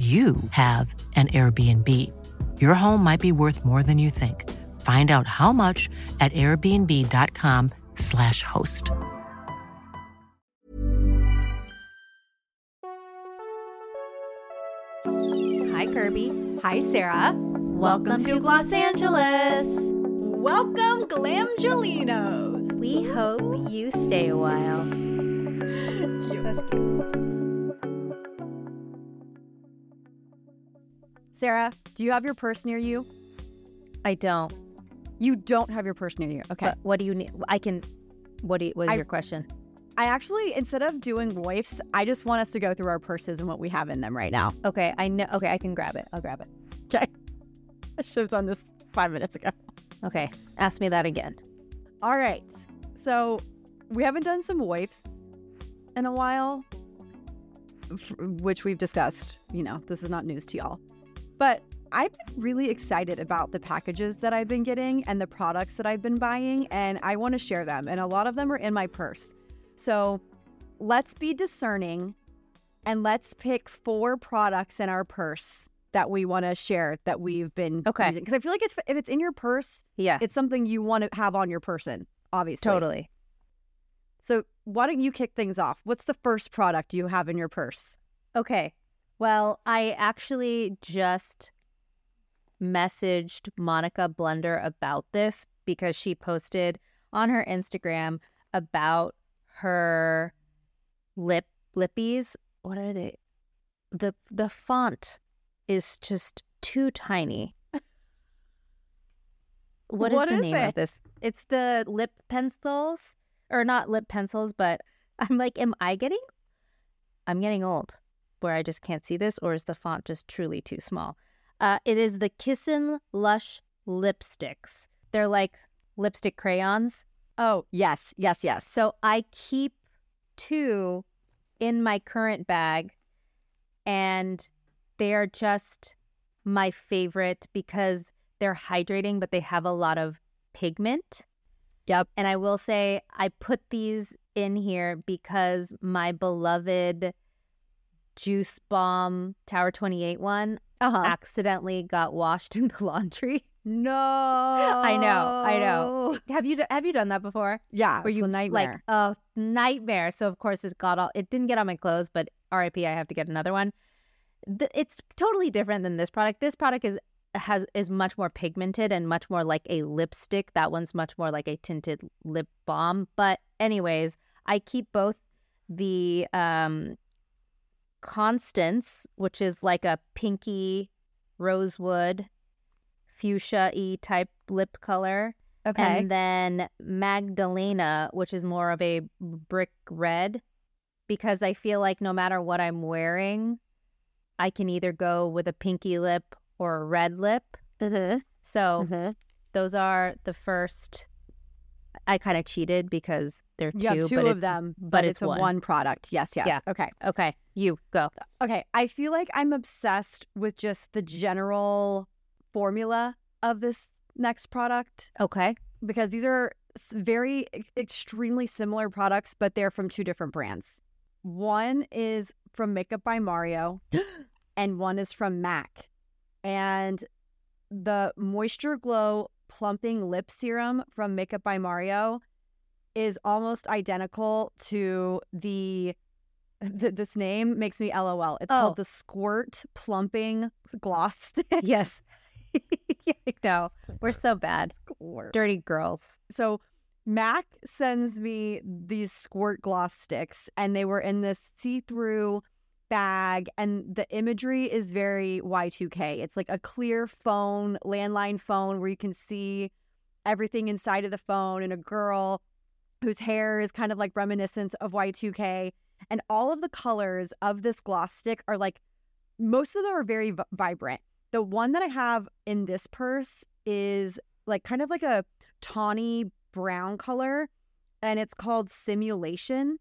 you have an Airbnb. Your home might be worth more than you think. Find out how much at airbnb.com/slash host. Hi, Kirbie. Hi, Sarah. Welcome, to Gloss Angeles. Welcome, Glamgelinos. We hope you stay a while. Cute. That's cute. Sarah, do you have your purse near you? I don't. You don't have your purse near you. Okay. But what do you need? I can. What do you, what is I- your question? I actually, instead of doing voice, I just want us to go through our purses and what we have in them right now. Okay, I know. Okay, I can grab it. I'll grab it. Okay. I should have done this five minutes ago. Okay, ask me that again. All right. So we haven't done some wipes in a while, which we've discussed. You know, this is not news to y'all. But I've been really excited about the packages that I've been getting and the products that I've been buying, and I want to share them. And a lot of them are in my purse. So let's be discerning and let's pick four products in our purse that we want to share that we've been Okay. Because I feel like it's, if it's in your purse, Yeah, it's something you want to have on your person, obviously. totally. So why don't you kick things off? What's the first product you have in your purse? Okay. Well, I actually just messaged Monika Blunder about this because she posted on her Instagram about her lip lippies. What are they? The the font is just too tiny. What is What the is name it? of this? It's the lip pencils or not lip pencils, but I'm like, am I getting I'm getting old where I just can't see this, or is the font just truly too small? Uh, it is the Kissen Lush lipsticks. They're like lipstick crayons. Oh, yes, yes, yes. So I keep two in my current bag, and they are just my favorite because they're hydrating, but they have a lot of pigment. Yep. And I will say, I put these in here because my beloved Juice Bomb Tower 28 one uh-huh. accidentally got washed in the laundry. no. I know, I know. Have you have you done that before? Yeah, were you a nightmare. like a nightmare. So of course it's got all. It didn't get on my clothes, but RIP, I have to get another one. Th- it's totally different than this product. This product is has is much more pigmented and much more like a lipstick. That one's much more like a tinted lip balm. But anyways, I keep both the um Constance, which is like a pinky rosewood fuchsia y type lip color. okay. And then Magdalena, which is more of a brick red, because I feel like no matter what I'm wearing, I can either go with a pinky lip or a red lip. Mhm, So mhm. those are the first. I kind of cheated because they're two, two but of it's, them, but it's, it's a one. one product. Yes, yes. Yeah. Okay. Okay, you go. Okay. I feel like I'm obsessed with just the general formula of this next product Okay, because these are very extremely similar products, but they're from two different brands. One is from Makeup by Mario, and one is from MAC. And the Moisture Glow Plumping Lip Serum from Makeup by Mario is almost identical to the. th- This name makes me LOL. It's Oh. called the Squirt Plumping Gloss Stick. yes. yeah, know. We're so bad. Squirt. Dirty girls. So Mac sends me these squirt gloss sticks, and they were in this see-through bag, and the imagery is very Y2K. It's like a clear phone, landline phone, where you can see everything inside of the phone, and a girl whose hair is kind of like reminiscent of Y2K. And all of the colors of this gloss stick are like, most of them are very v- vibrant. The one that I have in this purse is like kind of like a tawny brown color and it's called Simulation.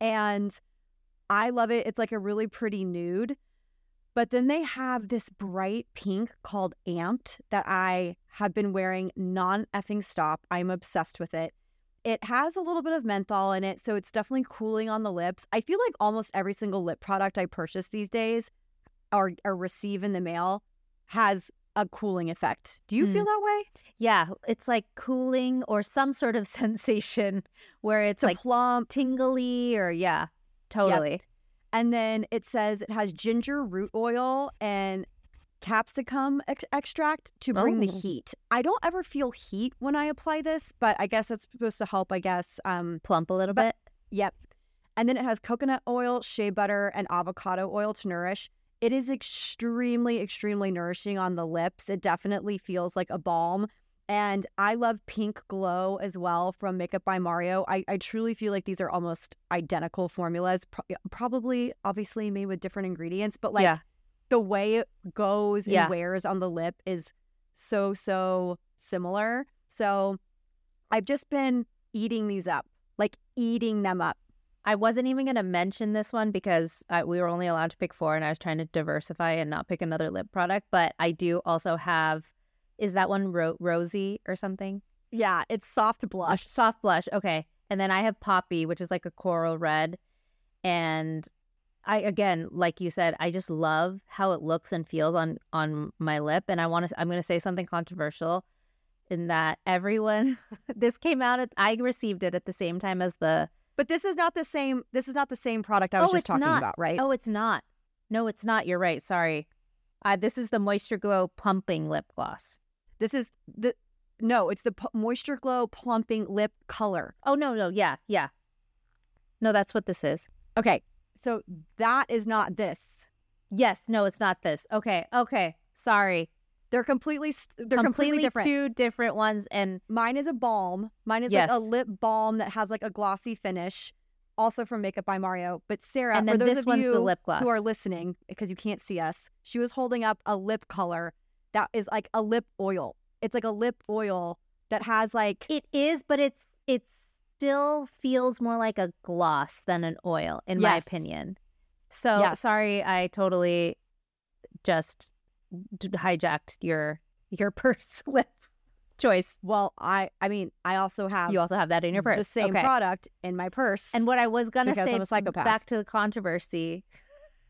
And I love it. It's like a really pretty nude. But then they have this bright pink called Amped that I have been wearing non effing stop. I'm obsessed with it. It has a little bit of menthol in it, so it's definitely cooling on the lips. I feel like almost every single lip product I purchase these days or, or receive in the mail has a cooling effect. Do you Mm. feel that way? Yeah, it's like cooling or some sort of sensation where it's It's like like plump. tingly or yeah, totally. And then it says it has ginger root oil and capsicum ex- extract to bring the Oh. heat. I don't ever feel heat when I apply this, but I guess that's supposed to help, I guess. Um, Plump a little But- bit. yep. And then it has coconut oil, shea butter, and avocado oil to nourish. It is extremely, extremely nourishing on the lips. It definitely feels like a balm. And I love Pink Glow as well from Makeup by Mario. I, I truly feel like these are almost identical formulas, pro- probably obviously made with different ingredients, but like yeah. the way it goes and Yeah. wears on the lip is so, so similar. So I've just been eating these up, like eating them up. I wasn't even going to mention this one because I, we were only allowed to pick four and I was trying to diversify and not pick another lip product. But I do also have, is that one ro- rosy or something? Yeah, it's soft blush. Soft blush. Okay. And then I have Poppy, which is like a coral red. And I, again, like you said, I just love how it looks and feels on, on my lip. And I want to, I'm going to say something controversial in that everyone, this came out at, I received it at the same time as the, But this is not the same. This is not the same product I was Oh, just talking not. about, right? Oh, it's not. No, it's not. You're right. Sorry. Uh, this is the Moisture Glow Pumping Lip Gloss. This is the no. It's the P- Moisture Glow plumping lip color. Oh, no, no. Yeah, yeah. No, that's what this is. Okay, so that is not this. Yes. No, it's not this. Okay. Okay. Sorry. They're completely. They're completely, different. two different ones. And Mine is a balm. Mine is like a lip balm that has like a glossy finish, also from Makeup by Mario. But Sarah, and for those this of one's you the lip gloss. who are listening because you can't see us, she was holding up a lip color that is like a lip oil. It's like a lip oil that has like it is, but it's it still feels more like a gloss than an oil, in my opinion. So Yes. sorry, I totally just hijacked your your purse lip choice. well, I I mean, I also have You also have that in your purse. the same okay. product in my purse. And what I was gonna say I'm a psychopath. back to the controversy.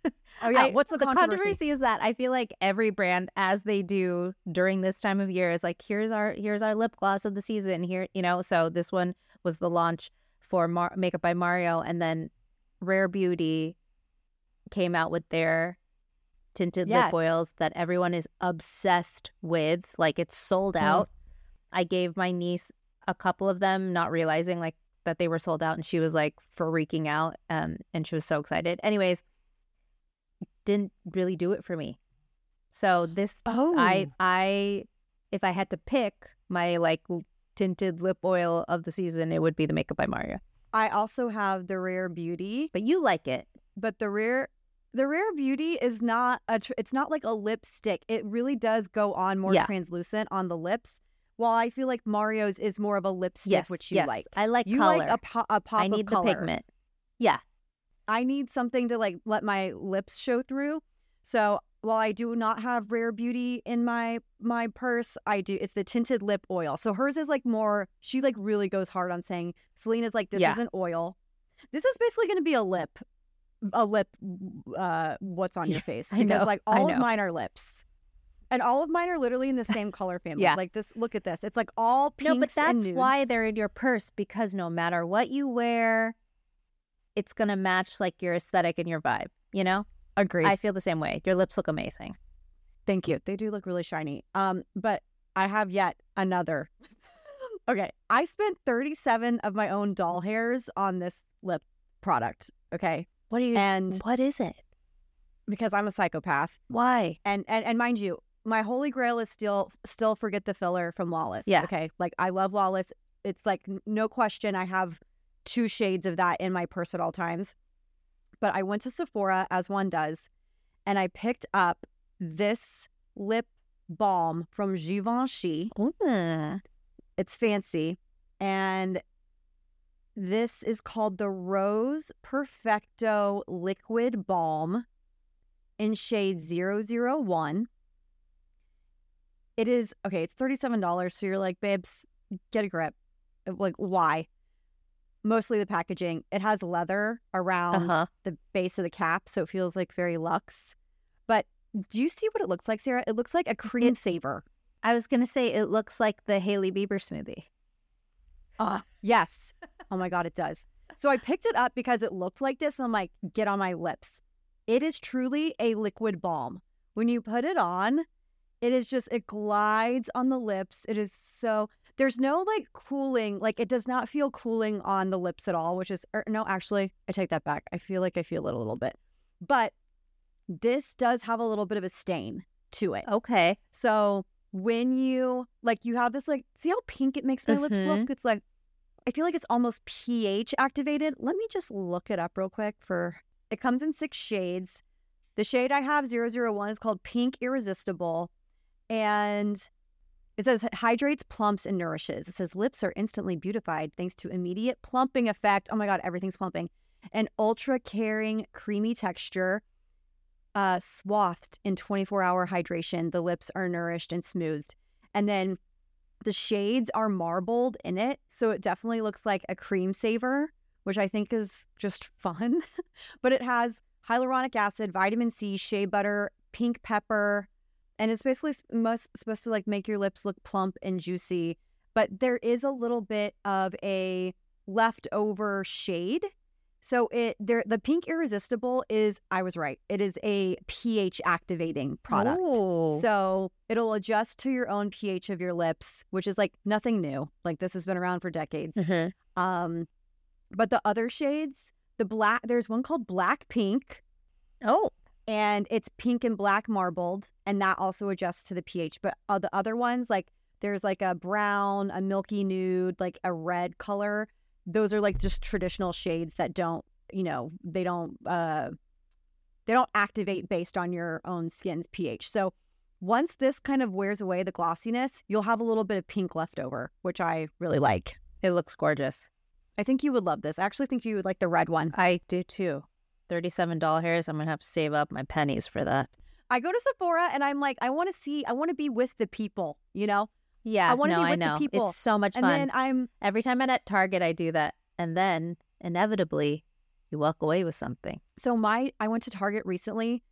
oh yeah, I- what's the, controversy? is that I feel like every brand, as they do during this time of year, is like, here's our here's our lip gloss of the season. Here, you know. So this one was the launch for Mar- Makeup by Mario, and then Rare Beauty came out with their tinted Yeah. lip oils that everyone is obsessed with. Like it's sold Mm. out. I gave my niece a couple of them, not realizing like that they were sold out, and she was like freaking out. Um, and she was so excited. Anyways, didn't really do it for me. So this, Oh, I, I, if I had to pick my like tinted lip oil of the season, it would be the Makeup by Mario. I also have the Rare Beauty, But you like it, but the Rare the Rare Beauty is not a tr- it's not like a lipstick. It really does go on more Yeah. translucent on the lips. While I feel like Mario's is more of a lipstick, yes, which you yes. like. I like You color. like a, po- a pop I need the color. pigment. Yeah, I need something to like let my lips show through. So while I do not have Rare Beauty in my my purse, I do. It's the tinted lip oil. So hers is like more. She like really goes hard on saying Selena's like this Yeah. is an oil. This is basically going to be a lip, a lip. Uh, what's on your Yeah, face? I know, like all know. of mine are lips. And all of mine are literally in the same color family. Yeah. Like this, look at this. It's like all pinks no, but that's why they're in your purse because no matter what you wear, it's gonna match like your aesthetic and your vibe. You know, Agreed. I feel the same way. Your lips look amazing. Thank you. They do look really shiny. Um, but I have yet another. okay, I spent 37 of my own doll hairs on this lip product. Okay, What are you? and what is it? because I'm a psychopath, Why? and and and mind you, my holy grail is still still forget the filler from Lawless. Yeah. Okay, like I love Lawless. It's like no question. I have two shades of that in my purse at all times. But I went to Sephora as one does, and I picked up this lip balm from Givenchy. Ooh. It's fancy. And this is called the Rose Perfecto Liquid Balm in shade 001. It is okay, it's $37. So you're like, babes, get a grip. Like, why? Mostly the packaging. It has leather around Uh-huh. the base of the cap, so it feels like very luxe. But do you see what it looks like, Sarah? It looks like a cream saver. I was gonna say it looks like the Hailey Bieber smoothie. Uh, yes. Oh my God, it does. So I picked it up because it looked like this, and I'm like, get on my lips. It is truly a liquid balm. When you put it on, it is just, it glides on the lips. It is so, there's no like cooling, like it does not feel cooling on the lips at all, which is, or, no, actually, I take that back. I feel like I feel it a little bit. But this does have a little bit of a stain to it. Okay. So when you like you have this like see how pink it makes my lips look? Mm-hmm. It's like I feel like it's almost pH activated. Let me just look it up real quick for it comes in six shades. The shade I have 001 is called Pink Irresistible and it says it hydrates, plumps, and nourishes. It says lips are instantly beautified thanks to immediate plumping effect. Oh my god, everything's plumping. An ultra caring, creamy texture uh, swathed in 24 hour hydration. The lips are nourished and smoothed. And then the shades are marbled in it. So it definitely looks like a cream saver, which I think is just fun. but it has hyaluronic acid, vitamin C, shea butter, pink pepper. And it's basically must, supposed to like make your lips look plump and juicy. But there is a little bit of a leftover shade so it there the pink irresistible is I was right. It is a pH activating product. Oh. So it'll adjust to your own pH of your lips, which is like nothing new. Like this has been around for decades. Mhm. Um but the other shades, the black there's one called black pink Oh. And it's pink and black marbled and that also adjusts to the pH. But uh, the other ones like there's like a brown, a milky nude, like a red color. Those are like just traditional shades that don't, you know, they don't uh they don't activate based on your own skin's pH. So once this kind of wears away the glossiness, you'll have a little bit of pink left over, which I really like. It looks gorgeous. I think you would love this. I actually think you would like the red one. I do too. Thirty-seven dollars. I'm gonna have to save up my pennies for that. I go to Sephora and I'm like, I want to see, I want to be with the people, you know? Yeah. I wanna no, be I with the people. It's so much and fun. then I'm Every time I'm at Target, I do that, and then inevitably, you walk away with something. so my I went to Target recently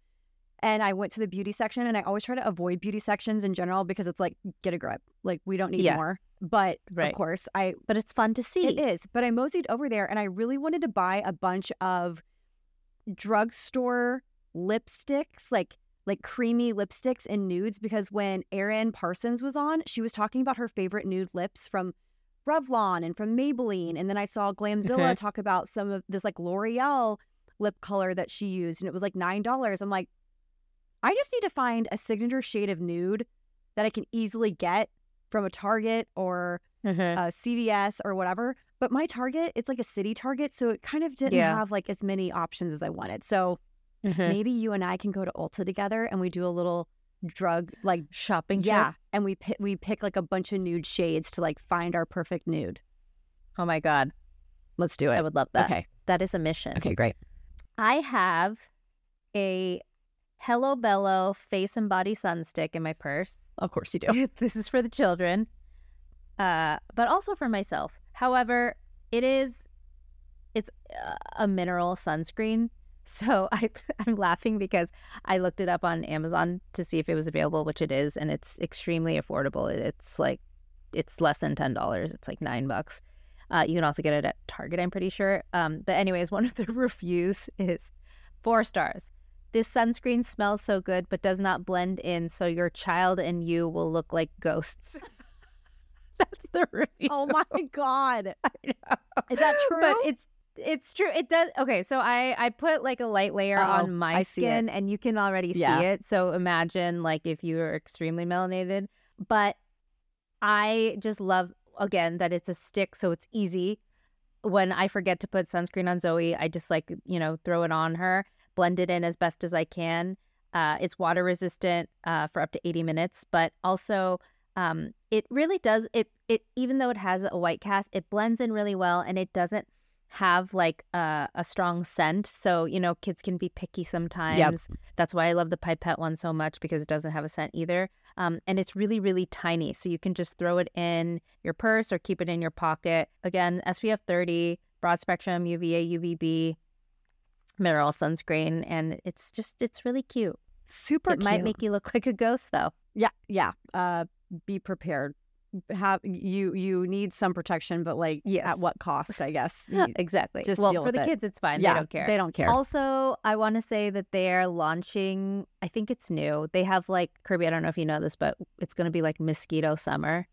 and I went to the beauty section and I always try to avoid beauty sections in general because it's like get a grip. Like we don't need Yeah. more. But Right. of course, I But it's fun to see. it is. But I moseyed over there and I really wanted to buy a bunch of drugstore lipsticks, like like creamy lipsticks and nudes because when Erin Parsons was on, she was talking about her favorite nude lips from Revlon and from Maybelline. And then I saw Glamzilla talk about some of this like L'Oreal lip color that she used, and it was like nine dollars. I'm like, I just need to find a signature shade of nude that I can easily get from a Target or Mhm. uh, CVS or whatever. But my Target, it's like a city Target, so it kind of didn't Yeah. have like as many options as I wanted. So Mhm. maybe you and I can go to Ulta together and we do a little drug like Shopping trip? yeah, and we pick we pick like a bunch of nude shades to like find our perfect nude. Oh my god, Let's do it I would love that. Okay. That is a mission. Okay, great. I have a Hello Bello face and body sun stick in my purse. Of course you do. this is for the children, uh, but also for myself. However, it is it's uh, a mineral sunscreen. So I I'm laughing because I looked it up on Amazon to see if it was available, which it is, and it's extremely affordable. It's like it's less than ten dollars. It's like nine bucks. Uh, you can also get it at Target, I'm pretty sure. Um, but anyways, one of the reviews is four stars. This sunscreen smells so good, but does not blend in, so your child and you will look like ghosts. That's the review. oh my god. Is that true? But it's it's true. It does. Okay, so I I put like a light layer Oh, on my I skin, and you can already Yeah. see it. So imagine like if you are extremely melanated. But I just love again that it's a stick, so it's easy. When I forget to put sunscreen on Zoe, I just like you know throw it on her, blend it in as best as I can. Uh, it's water resistant uh, for up to 80 minutes, but also um, it really does it. It even though it has a white cast, it blends in really well, and it doesn't have like a, a strong scent. So you know, kids can be picky sometimes. That's why I love the pipette one so much because it doesn't have a scent either. Um, and it's really really tiny, so you can just throw it in your purse or keep it in your pocket. Again, SPF 30, broad spectrum UVA UVB mineral sunscreen, and it's just it's really cute. Super it might make you look like a ghost though. Yeah, yeah. Uh, be prepared. Have you you need some protection, but like Yes. at what cost? I guess. Exactly. just well, for the it. kids, it's fine. yeah, they don't care. They don't care. Also, I want to say that they're launching. I think it's new. They have like Kirbie. I don't know if you know this, but it's going to be like mosquito summer.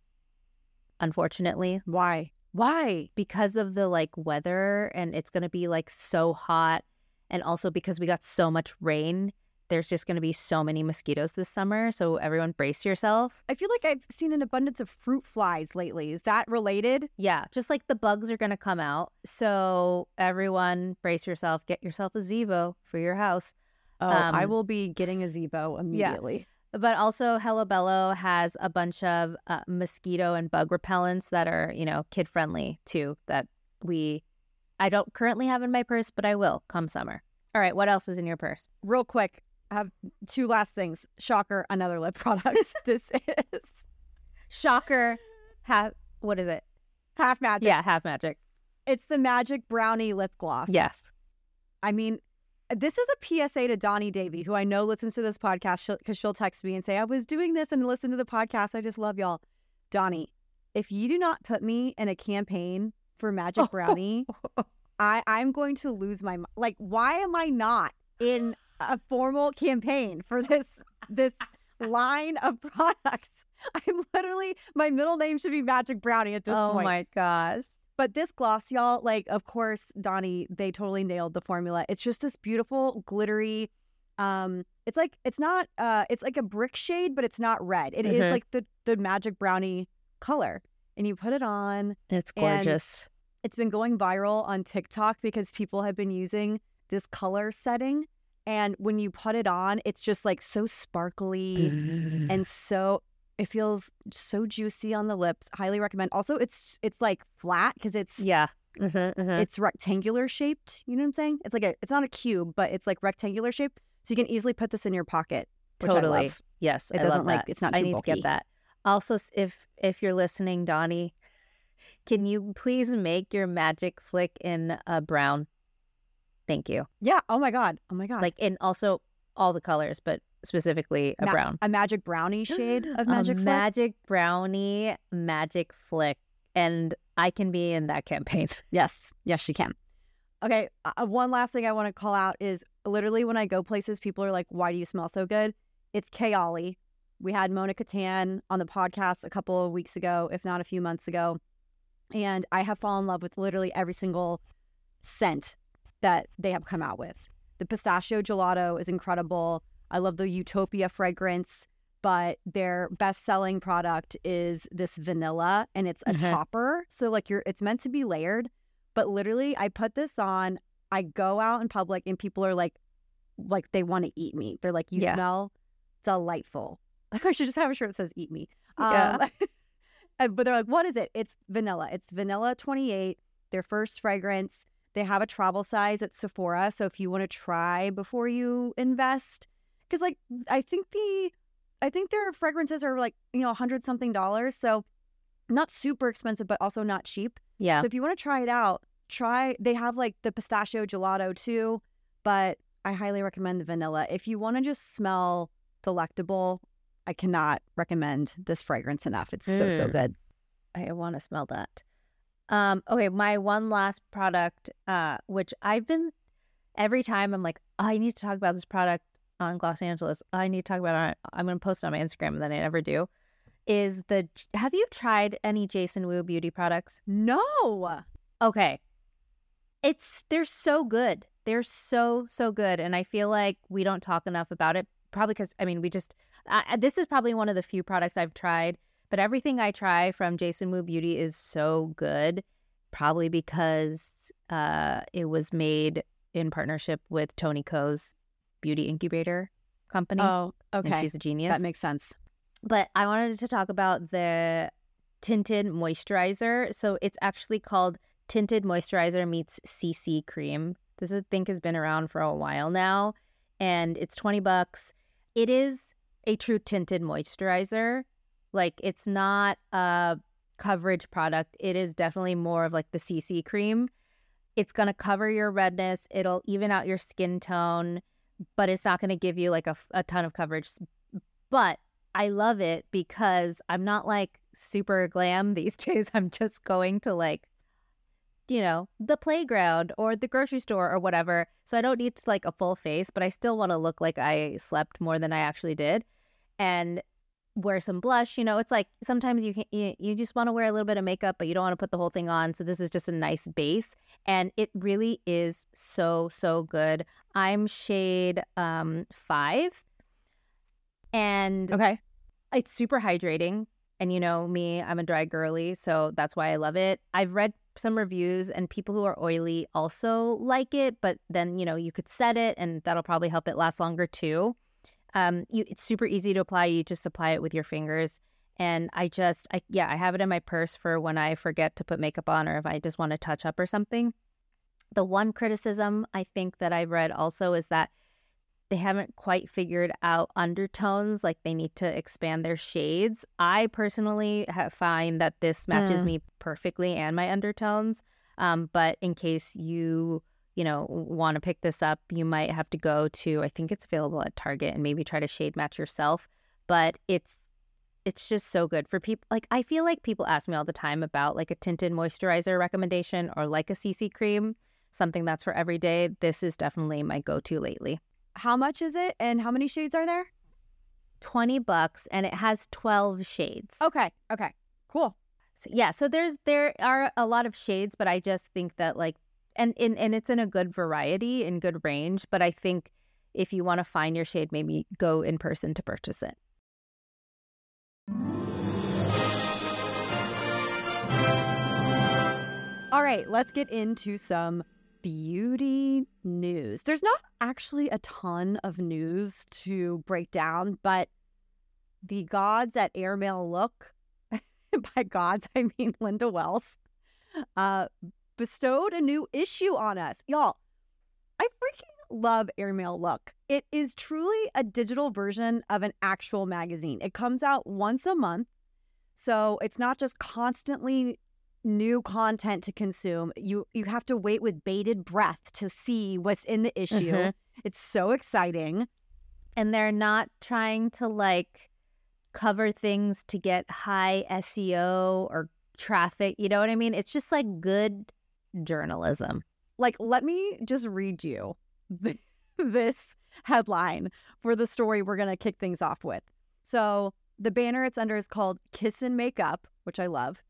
Unfortunately, Why? Why? because of the like weather, and it's going to be like so hot, and also because we got so much rain. There's just going to be so many mosquitoes this summer. So everyone, brace yourself. I feel like I've seen an abundance of fruit flies lately. Is that related? Yeah, just like the bugs are going to come out. So everyone, brace yourself. Get yourself a Zevo for your house. Oh, I Um, will be getting a Zevo immediately. But also, Hello Bello has a bunch of uh, mosquito and bug repellents that are, you know, kid friendly too. That we, I don't currently have in my purse, but I will come summer. All right, what else is in your purse? Real quick, I have two last things. Shocker, another lip product. this is Shocker, half. What is it? half magic. Yeah, half magic. It's the Magic Brownie lip gloss. Yes. I mean, this is a PSA to Donni Davy, who I know listens to this podcast because she'll, text me and say, I was doing this and listen to the podcast. I just love y'all. Donni, if you do not put me in a campaign for Magic Brownie, I, I'm going to lose my. Like, why am I not in a formal campaign for this this line of products? I'm literally my middle name should be Magic Brownie at this oh point. Oh my gosh. But this gloss, y'all, like, of course, Donni, they totally nailed the formula. It's just this beautiful, glittery. Um, it's like it's not uh it's like a brick shade, but it's not red. It is Mhm. like the the magic brownie color. And you put it on. It's gorgeous. It's been going viral on TikTok because people have been using this color setting. And when you put it on, it's just like so sparkly and so it feels so juicy on the lips. Highly recommend. Also, it's it's like flat because it's yeah. Mhm, mhm. it's rectangular shaped. You know what I'm saying? It's like a it's not a cube, but it's like rectangular shaped. So you can easily put this in your pocket. totally. love. Yes, It I love doesn't, like- that. it's not I too need to bulky. get that. Also, if if you're listening, Donni, can you please make your magic flick in a brown? Thank you. Yeah. Oh my god. Oh my god. Like and also all the colors, but specifically a Ma- brown. a magic brownie shade of magic. Flick. magic brownie magic flick, and I can be in that campaign. Yes. Yes, she can. Okay. Uh, one last thing I want to call out is literally when I go places, people are like, "Why do you smell so good?" It's Kayali. We had Mona Kattan on the podcast a couple of weeks ago, if not a few months ago, and I have fallen in love with literally every single scent that they have come out with. The pistachio gelato is incredible. I love the Utopia fragrance, but their best-selling product is this vanilla and it's a Mhm. topper. So like you're it's meant to be layered, but literally I put this on, I go out in public and people are like like they want to eat me. They're like, "You Yeah. smell delightful." Like I should just have a shirt that says "Eat me." Yeah. Um, but they're like, "What is it?" It's vanilla. It's vanilla 28. Their first fragrance. They have a travel size at Sephora, so if you want to try before you invest, because like I think the, I think their fragrances are like you know a hundred something dollars, so not super expensive, but also not cheap. Yeah. So if you want to try it out, try. They have like the pistachio gelato too, but I highly recommend the vanilla. If you want to just smell delectable, I cannot recommend this fragrance enough. It's so so Mm. good. I want to smell that. Um, okay, my one last product, uh, which I've been every time I'm like, oh, I need to talk about this product on Gloss Angeles. I need to talk about it. I'm going to post it on my Instagram, and then I never do. Is the have you tried any Jason Wu beauty products? No, Okay, it's they're so good. They're so so good, and I feel like we don't talk enough about it. Probably because I mean, we just I, this is probably one of the few products I've tried, but everything I try from Jason Wu Beauty is so good. Probably because uh, it was made in partnership with Tony Ko's beauty incubator company. Oh, okay. and she's a genius. That makes sense. but I wanted to talk about the tinted moisturizer. So it's actually called tinted moisturizer meets CC cream. This I think has been around for a while now, and it's twenty bucks. It is a true tinted moisturizer. Like it's not a coverage product. It is definitely more of like the CC cream. It's gonna cover your redness. It'll even out your skin tone, but it's not gonna give you like a, a ton of coverage. But I love it because I'm not like super glam these days. I'm just going to like, you know, the playground or the grocery store or whatever. So I don't need to like a full face, but I still want to look like I slept more than I actually did. And wear some blush. You know, it's like sometimes you can, you, you just want to wear a little bit of makeup, but you don't want to put the whole thing on. So this is just a nice base, and it really is so so good. I'm shade um five, and Okay. it's super hydrating. And you know me, I'm a dry girly, so that's why I love it. I've read some reviews and people who are oily also like it, but then you know you could set it and that'll probably help it last longer too. Um, you, it's super easy to apply. You just apply it with your fingers. And I just, I yeah, I have it in my purse for when I forget to put makeup on or if I just want to touch up or something. The one criticism I think that I've read also is that they haven't quite figured out undertones. Like they need to expand their shades. I personally ha- find that this matches Mm. me perfectly and my undertones. Um, but in case you you know want to pick this up, you might have to go to I think it's available at Target and maybe try to shade match yourself. But it's it's just so good for people. Like I feel like people ask me all the time about like a tinted moisturizer recommendation or like a CC cream, something that's for every day. This is definitely my go-to lately. How much is it and how many shades are there? 20 bucks and it has 12 shades. Okay. Okay. Cool. So, yeah, so there's there are a lot of shades, but I just think that like and and, and it's in a good variety and good range, but I think if you want to find your shade, maybe go in person to purchase it. All right, let's get into some beauty news. There's not actually a ton of news to break down, but the gods at Airmail Look, by gods, I mean Linda Wells, uh, bestowed a new issue on us. Y'all, I freaking love Airmail Look. It is truly a digital version of an actual magazine. It comes out once a month. So it's not just constantly new content to consume. You you have to wait with bated breath to see what's in the issue. Mhm. It's so exciting. And they're not trying to like cover things to get high SEO or traffic. You know what I mean? It's just like good journalism. Like let me just read you this headline for the story we're going to kick things off with. So, the banner it's under is called Kiss and Makeup, which I love.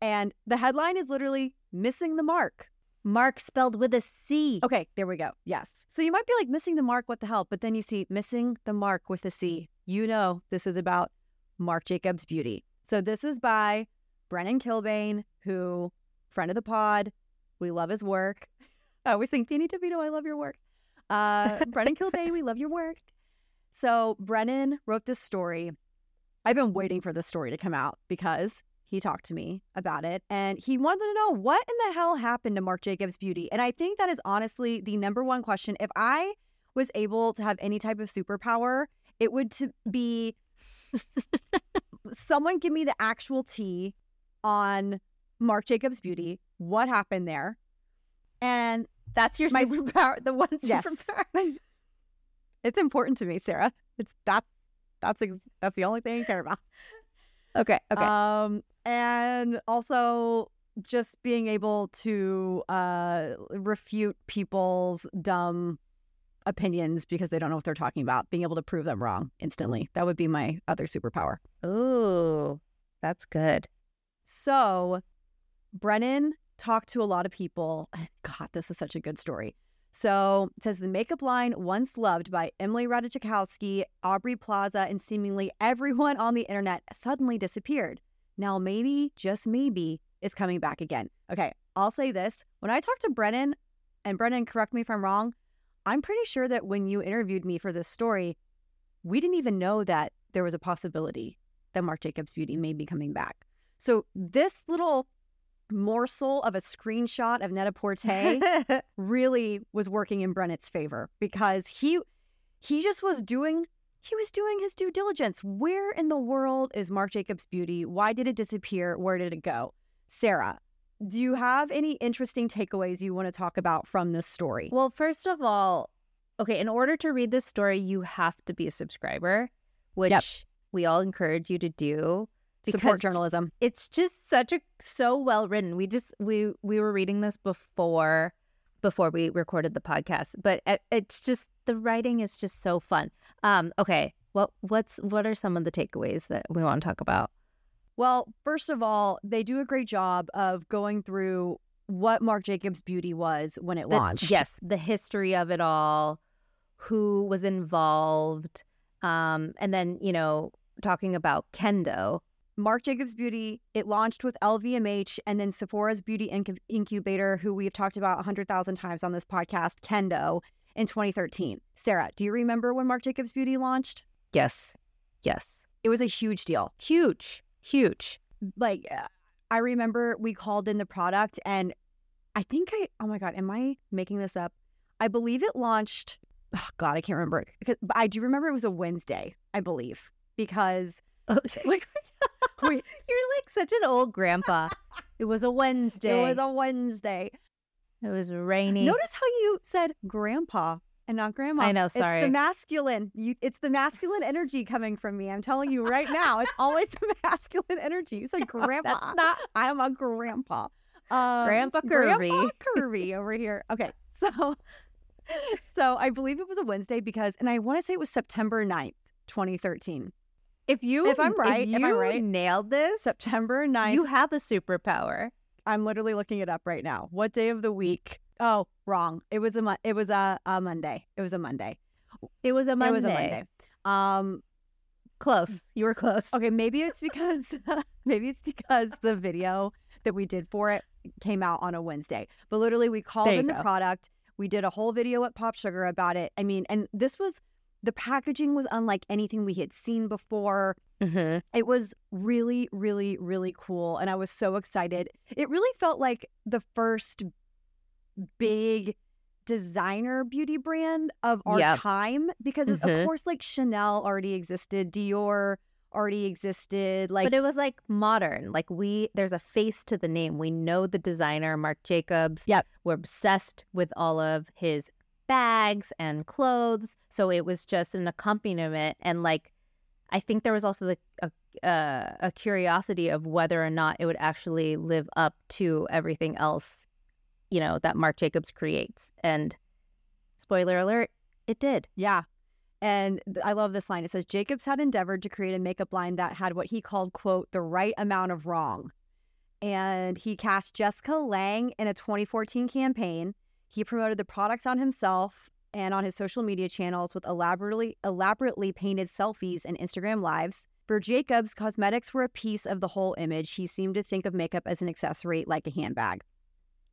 And the headline is literally missing the mark. Mark spelled with a C. Okay, there we go. Yes. So you might be like missing the mark, what the hell? But then you see missing the mark with a C. You know this is about Marc Jacobs Beauty. So this is by Brennan Kilbane, who friend of the pod. We love his work. I always think, Danny DeVito, I love your work. Uh, Brennan Kilbane, we love your work. So Brennan wrote this story. I've been waiting for this story to come out because he talked to me about it and he wanted to know what in the hell happened to Marc Jacobs Beauty. And I think that is honestly the number one question. If I was able to have any type of superpower, it would to be someone give me the actual tea on Marc Jacobs Beauty. What happened there? And That's your My- superpower. The one superpower. Yes. it's important to me, Sarah. It's that's that's ex- that's the only thing I care about. Okay. Okay. Um, and also just being able to uh, refute people's dumb opinions because they don't know what they're talking about, being able to prove them wrong instantly. That would be my other superpower. Ooh, that's good. So, Brennan talked to a lot of people. God, this is such a good story. So, it says the makeup line, once loved by Emily Ratajkowski, Aubrey Plaza, and seemingly everyone on the internet, suddenly disappeared. Now, maybe, just maybe, it's coming back again. Okay, I'll say this. When I talked to Brennan, and Brennan, correct me if I'm wrong, I'm pretty sure that when you interviewed me for this story, we didn't even know that there was a possibility that Marc Jacobs Beauty may be coming back. So this little morsel of a screenshot of Net-a-Porter really was working in Brennan's favor because he he just was doing he was doing his due diligence. Where in the world is Marc Jacobs Beauty? Why did it disappear? Where did it go? Sarah, do you have any interesting takeaways you want to talk about from this story? Well, first of all, okay, in order to read this story, you have to be a subscriber, which Yep. we all encourage you to do. Support journalism. It's just such a so well written. We just we we were reading this before before we recorded the podcast, but it, it's just the writing is just so fun. Um, okay, what what's what are some of the takeaways that we want to talk about? Well, first of all, they do a great job of going through what Marc Jacobs Beauty was when it The- launched. yes, the history of it all, who was involved, um, and then you know talking about kendo. Marc Jacobs Beauty, it launched with LVMH and then Sephora's Beauty Inc- Incubator, who we've talked about 100,000 times on this podcast, Kendo, in 2013. Sarah, do you remember when Marc Jacobs Beauty launched? Yes, yes, It was a huge deal. huge, huge. Like, uh, I remember we called in the product and I think I, oh my God, am I making this up? I believe it launched, oh God, I can't remember. Because- But I do remember it was a Wednesday, I believe, because like, we, You're like such an old grandpa. it was a Wednesday. it was a Wednesday. It was rainy. Notice how you said grandpa and not grandma. I know, Sorry. It's the masculine. You, it's the masculine energy coming from me. I'm telling you right now. It's always the masculine energy. You said grandpa. That's not I'm a grandpa. Um, Grandpa Grandpa Kirbie. Kirbie over here. Okay. So, so I believe it was a Wednesday because, and I want to say it was September 9th, 2013. If you, If I'm right, if am I you right? nailed this, September 9th. you have a superpower. I'm literally looking it up right now. What day of the week? Oh, wrong. It was a it was a, a Monday. It was a Monday. It was a Monday. It was a Monday. Um Close. You were close. okay, maybe it's because maybe it's because the video that we did for it came out on a Wednesday. But literally we called in the product. We did a whole video at Pop Sugar about it. I mean, and this was the packaging was unlike anything we had seen before. Mm-hmm. It was really, really, really cool. And I was so excited. It really felt like the first big designer beauty brand of our Yep. time because, of- Mhm. of course, like Chanel already existed, Dior already existed. Like, but it was like modern. Like we, there's a face to the name. We know the designer, Marc Jacobs. Yep. We're obsessed with all of his bags and clothes. So it was just an accompaniment. And like, I think there was also the a, uh, a curiosity of whether or not it would actually live up to everything else, you know, that Marc Jacobs creates. And spoiler alert, it did. yeah. And I love this line. It says Jacobs had endeavored to create a makeup line that had what he called, quote, the right amount of wrong. And he cast Jessica Lange in a 2014 campaign. He promoted the products on himself and on his social media channels with elaborately elaborately painted selfies and Instagram lives. For Jacobs, cosmetics were a piece of the whole image. He seemed to think of makeup as an accessory like a handbag.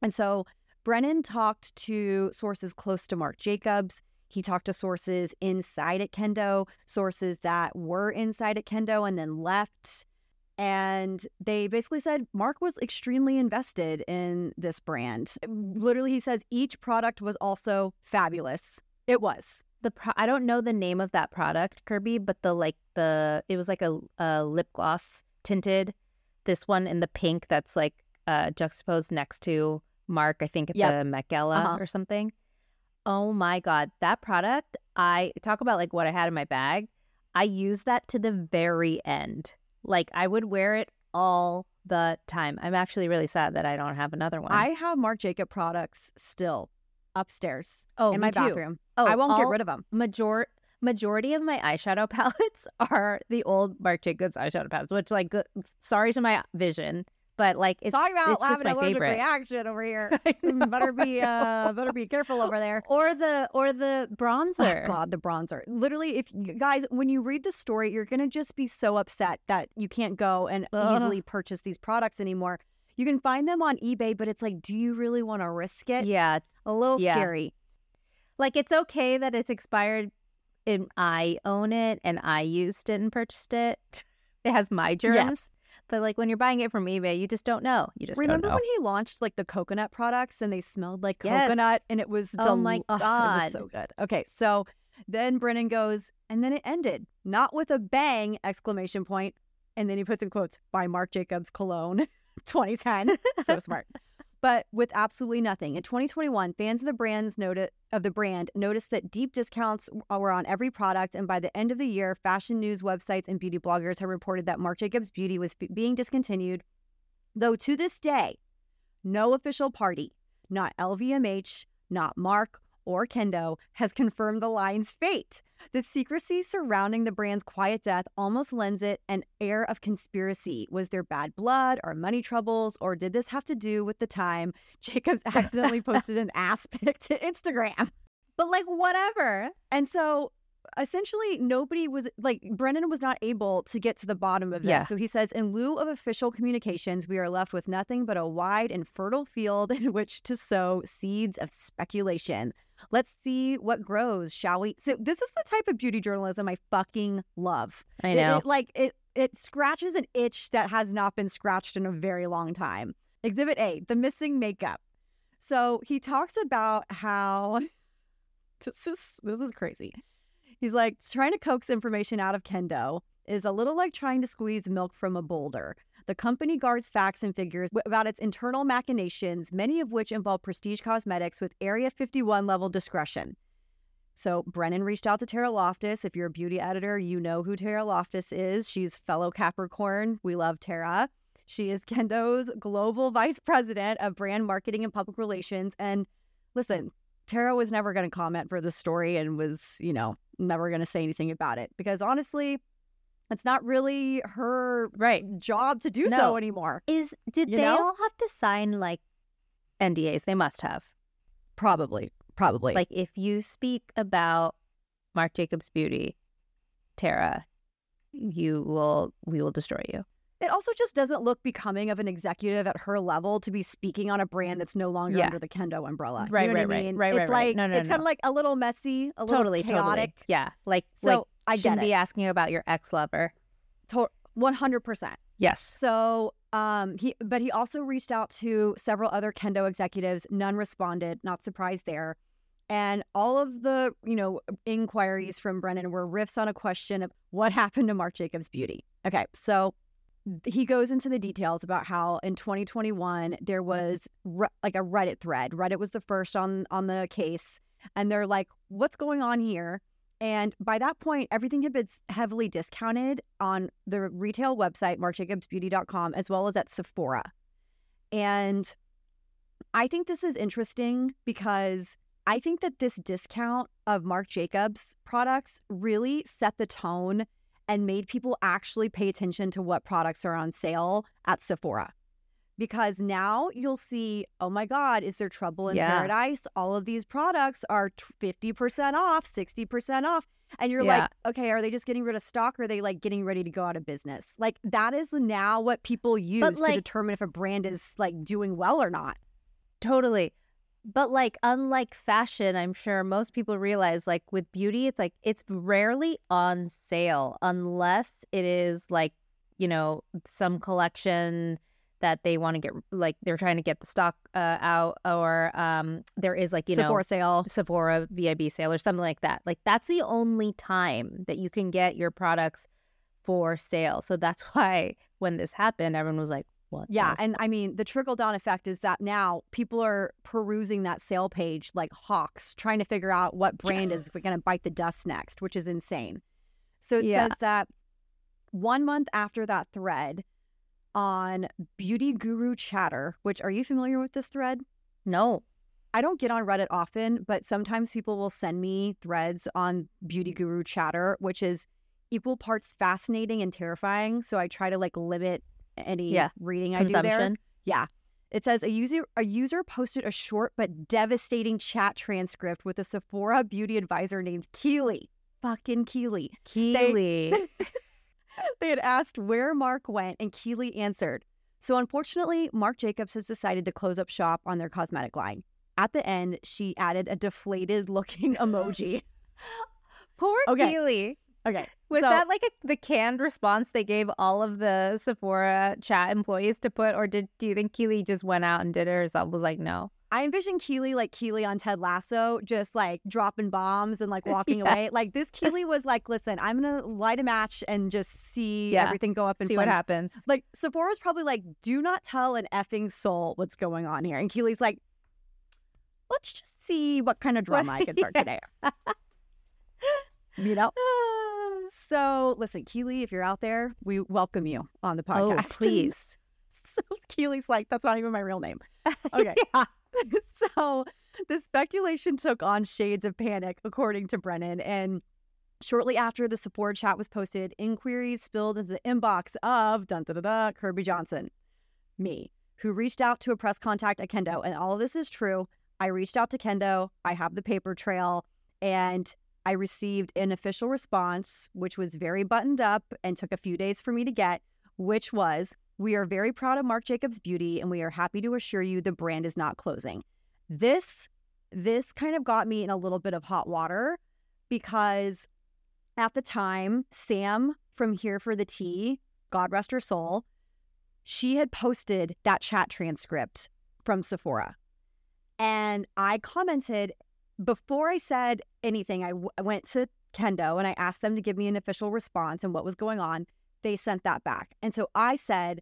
And so Brennan talked to sources close to Marc Jacobs. He talked to sources inside at Kendo, sources that were inside at Kendo and then left. And they basically said Marc was extremely invested in this brand. Literally, he says each product was also fabulous. It was. the pro- I don't know the name of that product, Kirbie, but the like the it was like a, a lip gloss tinted. This one in the pink that's like uh juxtaposed next to Marc, I think at Yep. the Met Gala Uh-huh. or something. Oh my god, that product! I talk about like what I had in my bag. I used that to the very end. Like I would wear it all the time. I'm actually really sad that I don't have another one. I have Marc Jacob products still upstairs oh in my too. bathroom. Oh, I won't get rid of them. major majority of my eyeshadow palettes are the old Marc Jacobs eyeshadow palettes, which like sorry to my vision, but like it's Talking about it's just having my an allergic favorite. reaction over here. Better be uh better be careful over there. or the or the bronzer. Oh God, the bronzer. Literally, if you guys, when you read the story, you're gonna just be so upset that you can't go and Ugh. easily purchase these products anymore. You can find them on eBay, but it's like, do you really want to risk it? Yeah, A little Yeah. scary. like it's okay that it's expired and I own it and I used it and purchased it. It has my germs. Yes. But like when you're buying it from eBay, you just don't know. You just Remember don't know. when he launched like the coconut products and they smelled like Yes. coconut and it was Oh my del- ugh, it God. was so good. Okay, so then Brennan goes and then it ended not with a bang exclamation point and then he puts in quotes by Marc Jacobs cologne 2010 so smart but with absolutely nothing. In 2021 fans of the brands noted of the brand noticed that deep discounts uh, were on every product and by the end of the year fashion news websites and beauty bloggers have reported that Marc Jacobs Beauty was f- being discontinued. Though to this day no official party not LVMH not Marc or Kendo has confirmed the line's fate. The secrecy surrounding the brand's quiet death almost lends it an air of conspiracy. Was there bad blood or money troubles, or did this have to do with the time Jacobs accidentally posted an ass pic to Instagram? But like whatever. And so essentially nobody was like Brennan was not able to get to the bottom of this. Yeah. So he says in lieu of official communications, we are left with nothing but a wide and fertile field in which to sow seeds of speculation. Let's see what grows, shall we? So this is the type of beauty journalism I fucking love. I It- know. it, like it it scratches an itch that has not been scratched in a very long time. Exhibit A, the missing makeup. So he talks about how this is this is crazy. He's like trying to coax information out of Kendo is a little like trying to squeeze milk from a boulder. The company guards facts and figures about its internal machinations, many of which involve prestige cosmetics with Area 51 level discretion. So Brennan reached out to Tara Loftus. If you're a beauty editor, you know who Tara Loftus is. She's fellow Capricorn. We love Tara. She is Kendo's global vice president of brand marketing and public relations. And listen, Tara was never going to comment for this story and was, you know, never going to say anything about it because honestly, it's not really her Right. job to do No. so anymore. Is did You they know? all have to sign like NDAs? They must have. Probably, probably. Like if you speak about Marc Jacobs Beauty, Tara, you will we will destroy you. It also just doesn't look becoming of an executive at her level to be speaking on a brand that's no longer Yeah. under the Kendo umbrella. You Right, know what right, I right. mean? Right, it's right, right. like No, no, it's no. kind of like a little messy, a little totally, chaotic. totally. Yeah. Like So like I shouldn't it. be asking you about your ex lover. One hundred percent. Yes. So, um, he but he also reached out to several other Kendo executives. None responded. Not surprised there. And all of the you know inquiries from Brennan were riffs on a question of what happened to Marc Jacobs Beauty. Okay, so he goes into the details about how in 2021 there mm-hmm. was re- like a Reddit thread. Reddit was the first on on the case, and they're like, "What's going on here?" And by that point, everything had been heavily discounted on the retail website, marcjacobsbeauty.com, as well as at Sephora. And I think this is interesting because I think that this discount of Marc Jacobs products really set the tone and made people actually pay attention to what products are on sale at Sephora. Because now you'll see, oh my God, is there trouble in Yeah. paradise? All of these products are 50% off, 60% off. And you're Yeah. like, okay, are they just getting rid of stock or are they like getting ready to go out of business? Like that is now what people use to determine if a brand is like doing well or not. Totally. But like unlike fashion, I'm sure most people realize like with beauty, it's like it's rarely on sale unless it is like, you know, some collection that they want to get like they're trying to get the stock uh, out or um there is like, you Sephora know, sale. Sephora VIB sale or something like that. Like that's the only time that you can get your products for sale. So that's why when this happened, everyone was like, "What?" Yeah, the and I mean the trickle down effect is that now people are perusing that sale page like hawks, trying to figure out what brand is going to bite the dust next, which is insane. So it Yeah. says that one month after that thread on Beauty Guru Chatter, which are you familiar with this thread? No. I don't get on Reddit often, but sometimes people will send me threads on Beauty Guru Chatter, which is equal parts fascinating and terrifying. So I try to like limit any Yeah. reading I do there. Yeah. It says a user a user posted a short but devastating chat transcript with a Sephora beauty advisor named Keely. Fucking Keely. Keely. They had asked where Marc went, and Keely answered. So unfortunately, Marc Jacobs has decided to close up shop on their cosmetic line. At the end, she added a deflated looking emoji. Poor Okay. Keely. Okay. Was so- that like a, the canned response they gave all of the Sephora chat employees to put, or did do you think Keely just went out and did it herself? Was like, no. I envision Keely like Keely on Ted Lasso, just like dropping bombs and like walking Yeah. away. Like this Keely was like, listen, I'm gonna light a match and just see Yeah. everything go up and See what happens. Like Sephora's probably like, do not tell an effing soul what's going on here. And Keely's like, let's just see what kind of drama I can start Yeah. today. you know? Ah. So listen, Keely, if you're out there, we welcome you on the Oh, podcast. please. So Keely's like, that's not even my real name. Okay. Yeah. so the speculation took on shades of panic, according to Brennan. And shortly after the support chat was posted, inquiries spilled into the inbox of dun da da da Kirbie Johnson, me, who reached out to a press contact at Kendo. And all of this is true. I reached out to Kendo. I have the paper trail, and I received an official response, which was very buttoned up and took a few days for me to get, which was We are very proud of Marc Jacobs Beauty, and we are happy to assure you the brand is not closing. This this kind of got me in a little bit of hot water because at the time, Sam from Here for the Tea, God rest her soul, she had posted that chat transcript from Sephora. And I commented before I said anything, I, w- I went to Kendo and I asked them to give me an official response and what was going on. They sent that back. And so I said,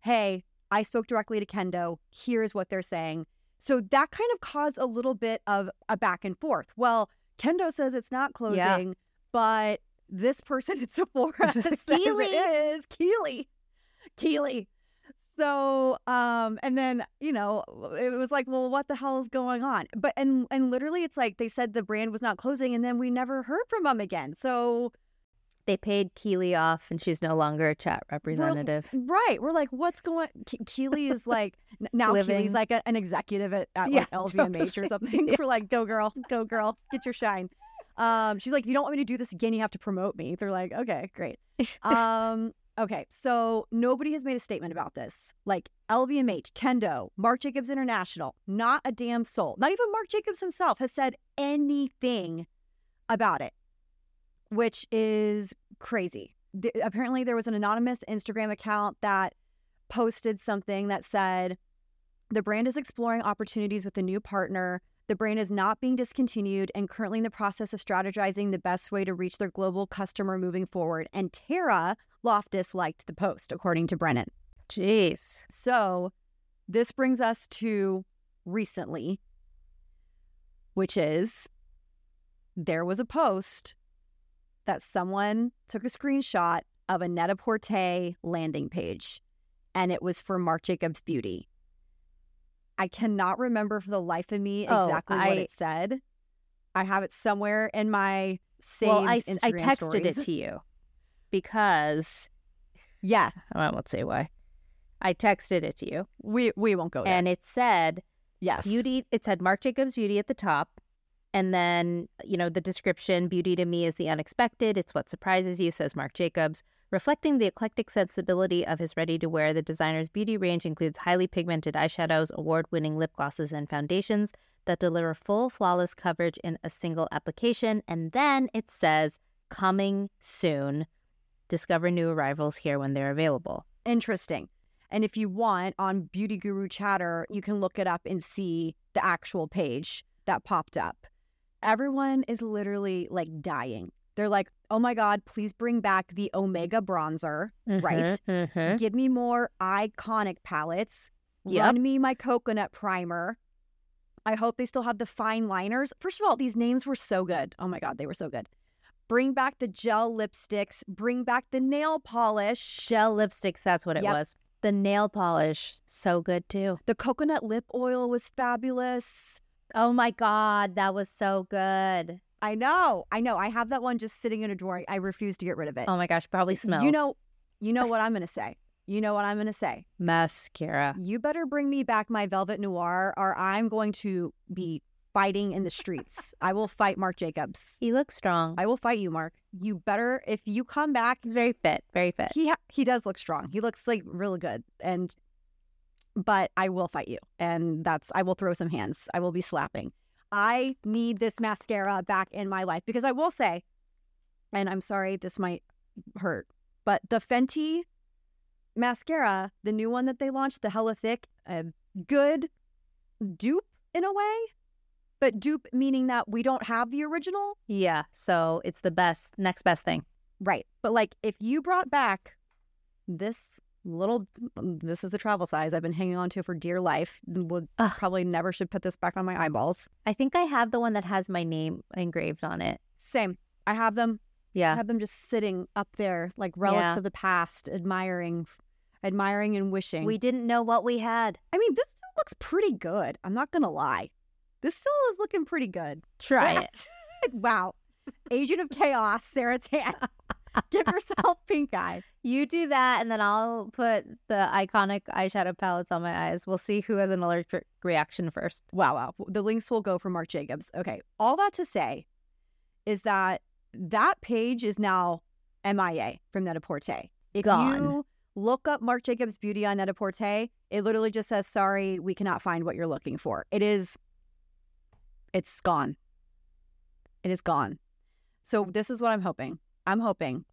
Hey, I spoke directly to Kendo. Here's what they're saying. So that kind of caused a little bit of a back and forth. Well, Kendo says it's not closing, Yeah. but this person at Sephora says Keely. it is. Keely. Keely. So, um, and then, you know, it was like, well, what the hell is going on? But, and, and literally it's like they said the brand was not closing and then we never heard from them again. So, They paid Keely off, and she's no longer a chat representative. right. We're like, what's going Ke- Keely is like, now Keely's Living. like a, an executive at, at Yeah, like LVMH or totally. something. We're like, go girl, go girl, get your shine. Um, she's like, if you don't want me to do this again, you have to promote me. They're like, okay, great. Um, okay, so nobody has made a statement about this. Like LVMH, Kendo, Marc Jacobs International, not a damn soul. Not even Marc Jacobs himself has said anything about it, which is crazy. Th- apparently, there was an anonymous Instagram account that posted something that said, the brand is exploring opportunities with a new partner. The brand is not being discontinued and currently in the process of strategizing the best way to reach their global customer moving forward. And Tara Loftus liked the post, according to Brennan. Jeez. So this brings us to recently, which is there was a post that someone took a screenshot of a Net-a-Porter landing page, and it was for Marc Jacobs Beauty. I cannot remember for the life of me Oh, exactly what I- it said. I have it somewhere in my saved well, I, Instagram I texted stories. it to you because Yes, I won't say why. I texted it to you, we we won't go there. and it said yes, beauty. It said Marc Jacobs Beauty at the top, and then you know the description. Beauty to me is the unexpected. It's what surprises you, says Marc Jacobs. Reflecting the eclectic sensibility of his ready to wear, the designer's beauty range includes highly pigmented eyeshadows, award winning lip glosses, and foundations that deliver full, flawless coverage in a single application. And then it says, coming soon. Discover new arrivals here when they're available. interesting. And if you want on Beauty Guru Chatter, you can look it up and see the actual page that popped up. Everyone is literally like dying. They're like, oh my God, please bring back the Omega bronzer. Right. Mhm. Give me more iconic palettes. Yep. Run me my coconut primer. I hope they still have the fine liners. First of all, these names were so good. Oh my God, they were so good. Bring back the gel lipsticks. Bring back the nail polish. Gel lipsticks, that's what it Yep. was. The nail polish, so good too. The coconut lip oil was fabulous. Oh my God, that was so good. I know. I know. I have that one just sitting in a drawer. I refuse to get rid of it. Oh my gosh, probably smells. You know, you know what I'm going to say. You know what I'm going to say. mascara. You better bring me back my Velvet Noir or I'm going to be fighting in the streets. I will fight Marc Jacobs. He looks strong. I will fight you, Marc. You better if you come back. He's very fit, very fit. He ha- he does look strong. He looks like really good, and but I will fight you, and that's I will throw some hands. I will be slapping. I need this mascara back in my life because I will say, and I'm sorry, this might hurt, but the Fenty mascara, the new one that they launched, the Hella Thicc, a good dupe in a way, but dupe meaning that we don't have the original. Yeah. So it's the best, next best thing. Right. But like if you brought back this little, um, this is the travel size I've been hanging on to for dear life, would Ugh. probably never should put this back on my eyeballs. I think I have the one that has my name engraved on it. Same. I have them Yeah. I have them just sitting up there like relics Yeah. of the past, admiring, admiring and wishing. We didn't know what we had. I mean, this still looks pretty good. I'm not gonna lie. This still is looking pretty good. Try it. wow. Agent of Chaos, Sara Tan. Give yourself pink eye. You do that, and then I'll put the iconic eyeshadow palettes on my eyes. We'll see who has an allergic reaction first. Wow, wow. The links will go for Marc Jacobs. Okay. All that to say is that that page is now MIA from Net-a-Porter. If Gone. you look up Marc Jacobs Beauty on Net-a-Porter, it literally just says, sorry, we cannot find what you're looking for. It is, it's gone. It is gone. So this is what I'm hoping. I'm hoping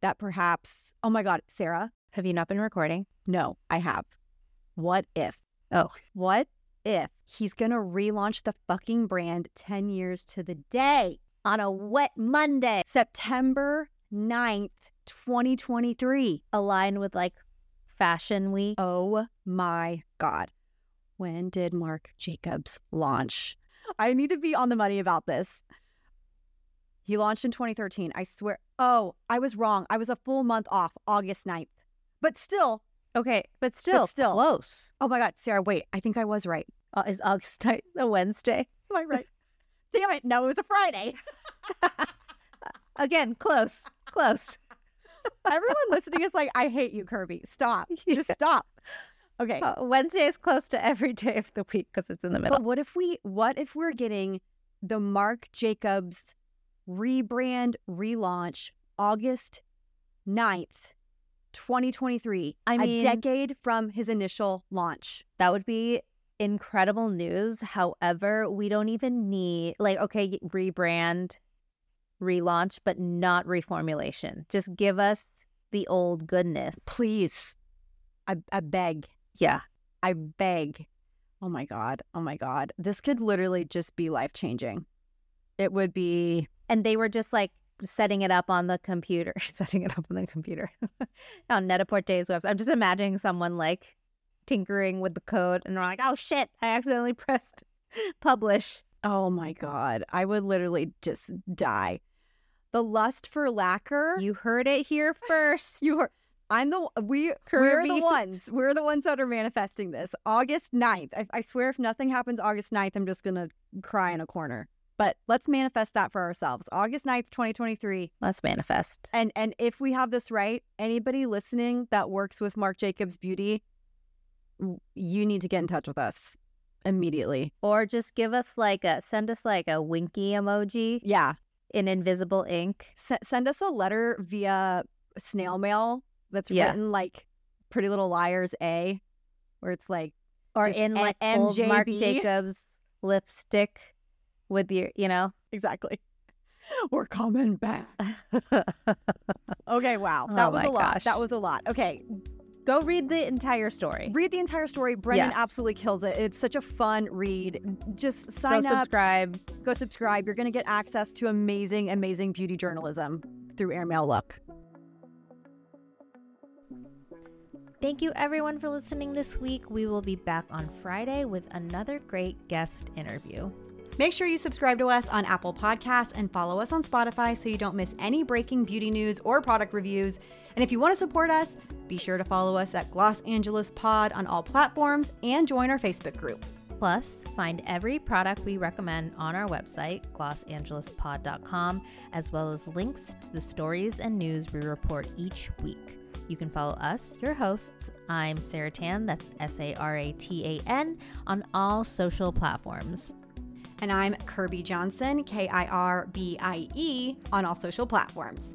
that perhaps, oh my God, Sara, Have you not been recording? no, I have. What if? Oh. What if he's going to relaunch the fucking brand 10 years to the day? On a wet Monday, September 9th, 2023. aligned with like Fashion Week. Oh my God. When did Marc Jacobs launch? I need to be on the money about this. He launched in 2013. I swear. Oh, I was wrong. I was a full month off, August 9th. But still, Okay, but still, still. close. oh my God, Sara, wait. I think I was right. Uh, is August 9th a Wednesday? Am I right? Damn it. No, it was a Friday. Again, close, close. Everyone listening is like, I hate you, Kirbie. Stop. Just stop. Okay. Uh, Wednesday is close to every day of the week because it's in the middle. But what if we what if we're getting the Marc Jacobs rebrand relaunch August 9th, 2023. I mean- a decade from his initial launch. That would be incredible news. However, we don't even need like okay, rebrand, relaunch, but not reformulation. Just give us the old goodness. Please. I I beg. Yeah. I beg. Oh my god. Oh my god. This could literally just be life-changing. It would be And they were just like setting it up on the computer, setting it up on the computer on Net-a-Porter's website. I'm just imagining someone like tinkering with the code and they're like, oh shit, I accidentally pressed publish. Oh my god. I would literally just die. The lust for lacquer. You heard it here first. You are. I'm the we we're the ones. We're the ones that are manifesting this. August 9th. I, I swear if nothing happens August 9th, I'm just gonna cry in a corner. But let's manifest that for ourselves. August 9th, 2023. Let's manifest. And and if we have this right, anybody listening that works with Marc Jacobs Beauty, you need to get in touch with us immediately. Or just give us like a send us like a winky emoji Yeah. in invisible ink. S- send us a letter via snail mail that's Yeah. written like Pretty Little Liars A, where it's like Or in like old Marc MJB. Jacobs lipstick with your, you know. Exactly. We're coming back. Okay, wow. Oh that Oh was my a lot. gosh. That was a lot. Okay, Go read the entire story. read the entire story. Brennan Yeah. absolutely kills it. It's such a fun read. Just Go sign up, subscribe. go subscribe. You're going to get access to amazing, amazing beauty journalism through Air Mail Look. Thank you everyone for listening this week. We will be back on Friday with another great guest interview. Make sure you subscribe to us on Apple Podcasts and follow us on Spotify so you don't miss any breaking beauty news or product reviews. And if you want to support us, be sure to follow us at Gloss Angeles Pod on all platforms and join our Facebook group. Plus, find every product we recommend on our website, glossangelespod.com, as well as links to the stories and news we report each week. You can follow us, your hosts. I'm Sara Tan, that's S A R A T A N, on all social platforms. And I'm Kirbie Johnson, K I R B I E, on all social platforms.